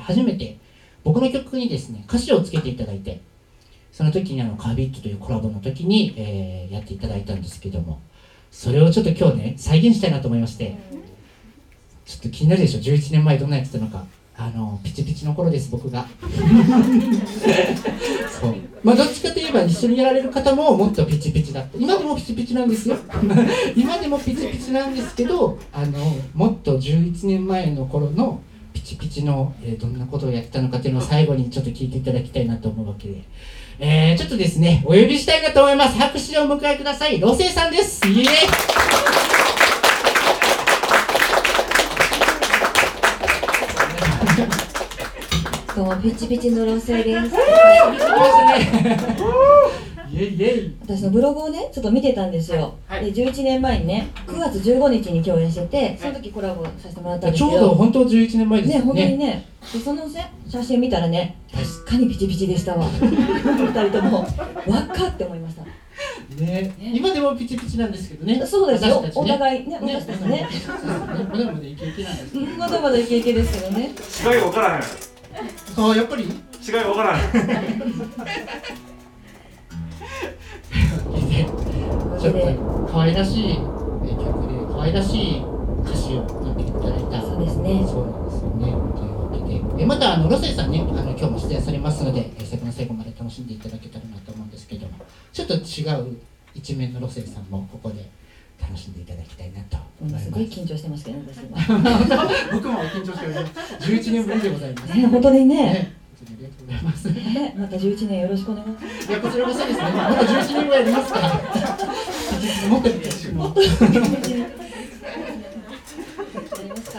初めて僕の曲にですね歌詞をつけていただいてその時にあのカービットというコラボの時に、えーやっていただいたんですけどもそれをちょっと今日ね再現したいなと思いましてちょっと気になるでしょ11年前どんなやってたのか。あのピチピチの頃です僕が。そう。まあどっちかといえば一緒にやられる方ももっとピチピチだった。今でもピチピチなんですよ。今でもピチピチなんですけどあのもっと11年前の頃のチピチの、えーどんなことをやってたのかっていうのを最後にちょっと聞いていただきたいなと思うわけで、えー、ちょっとですねお呼びしたいなと思います。拍手をお迎えください。ロセさんです。イエーイどうもピチピチのロセです。私のブログをね、ちょっと見てたんですよ。はいで、11年前にね、9月15日に共演してて、その時コラボさせてもらったんですちょうけど。ど本当11年前ですね、よ本当にね。ね、でそのね、写真見たらね、確かにピチピチでしたわ。二人とも、わっかって思いました。ね。今でもピチピチなんですけどね。そうですよ。ね。お互いね、私たちね。まだまだイケイケなんですまだまだイケイケですけどね。違い分からへん。あやっぱり？違い分からへんちょっと可愛らしいえー曲で可愛らしい歌詞をなっていただいたそうですねそうなんですよねというわけでえまたあのロセイさんねあの今日も出演されますのでえ最後の最後まで楽しんでいただけたらなと思うんですけどもちょっと違う一面のロセイさんもここで楽しんでいただきたいなと思いますすごい緊張してますけどね、私今。僕も緊張しております11年ぶりでございますね、本当にね。ねありがとうございますね、また11年よろしくお願いします。いや、こちらこそですね。まだ11年ぐらいありますから。もってるんも。ありますか。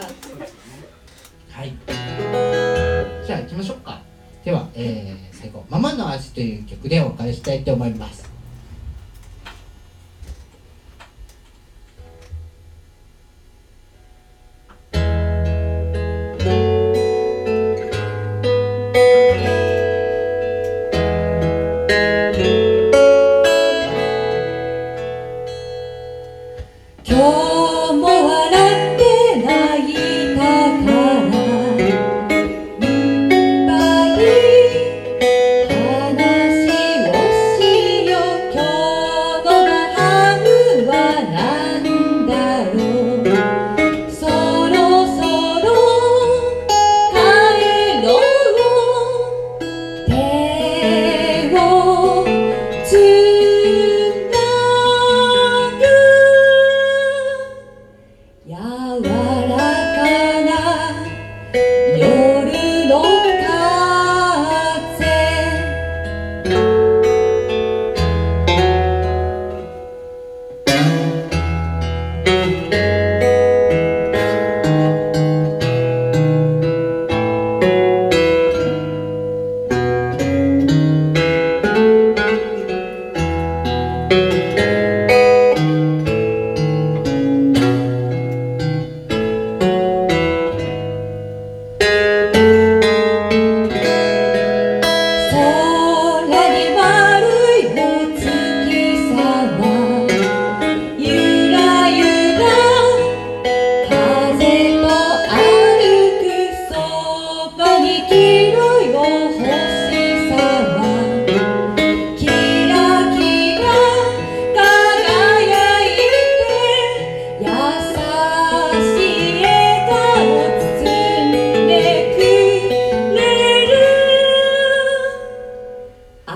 はい。じゃあ行きましょうか。では、えー、最後、ママの味という曲でお別れしたいと思います。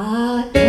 Ah.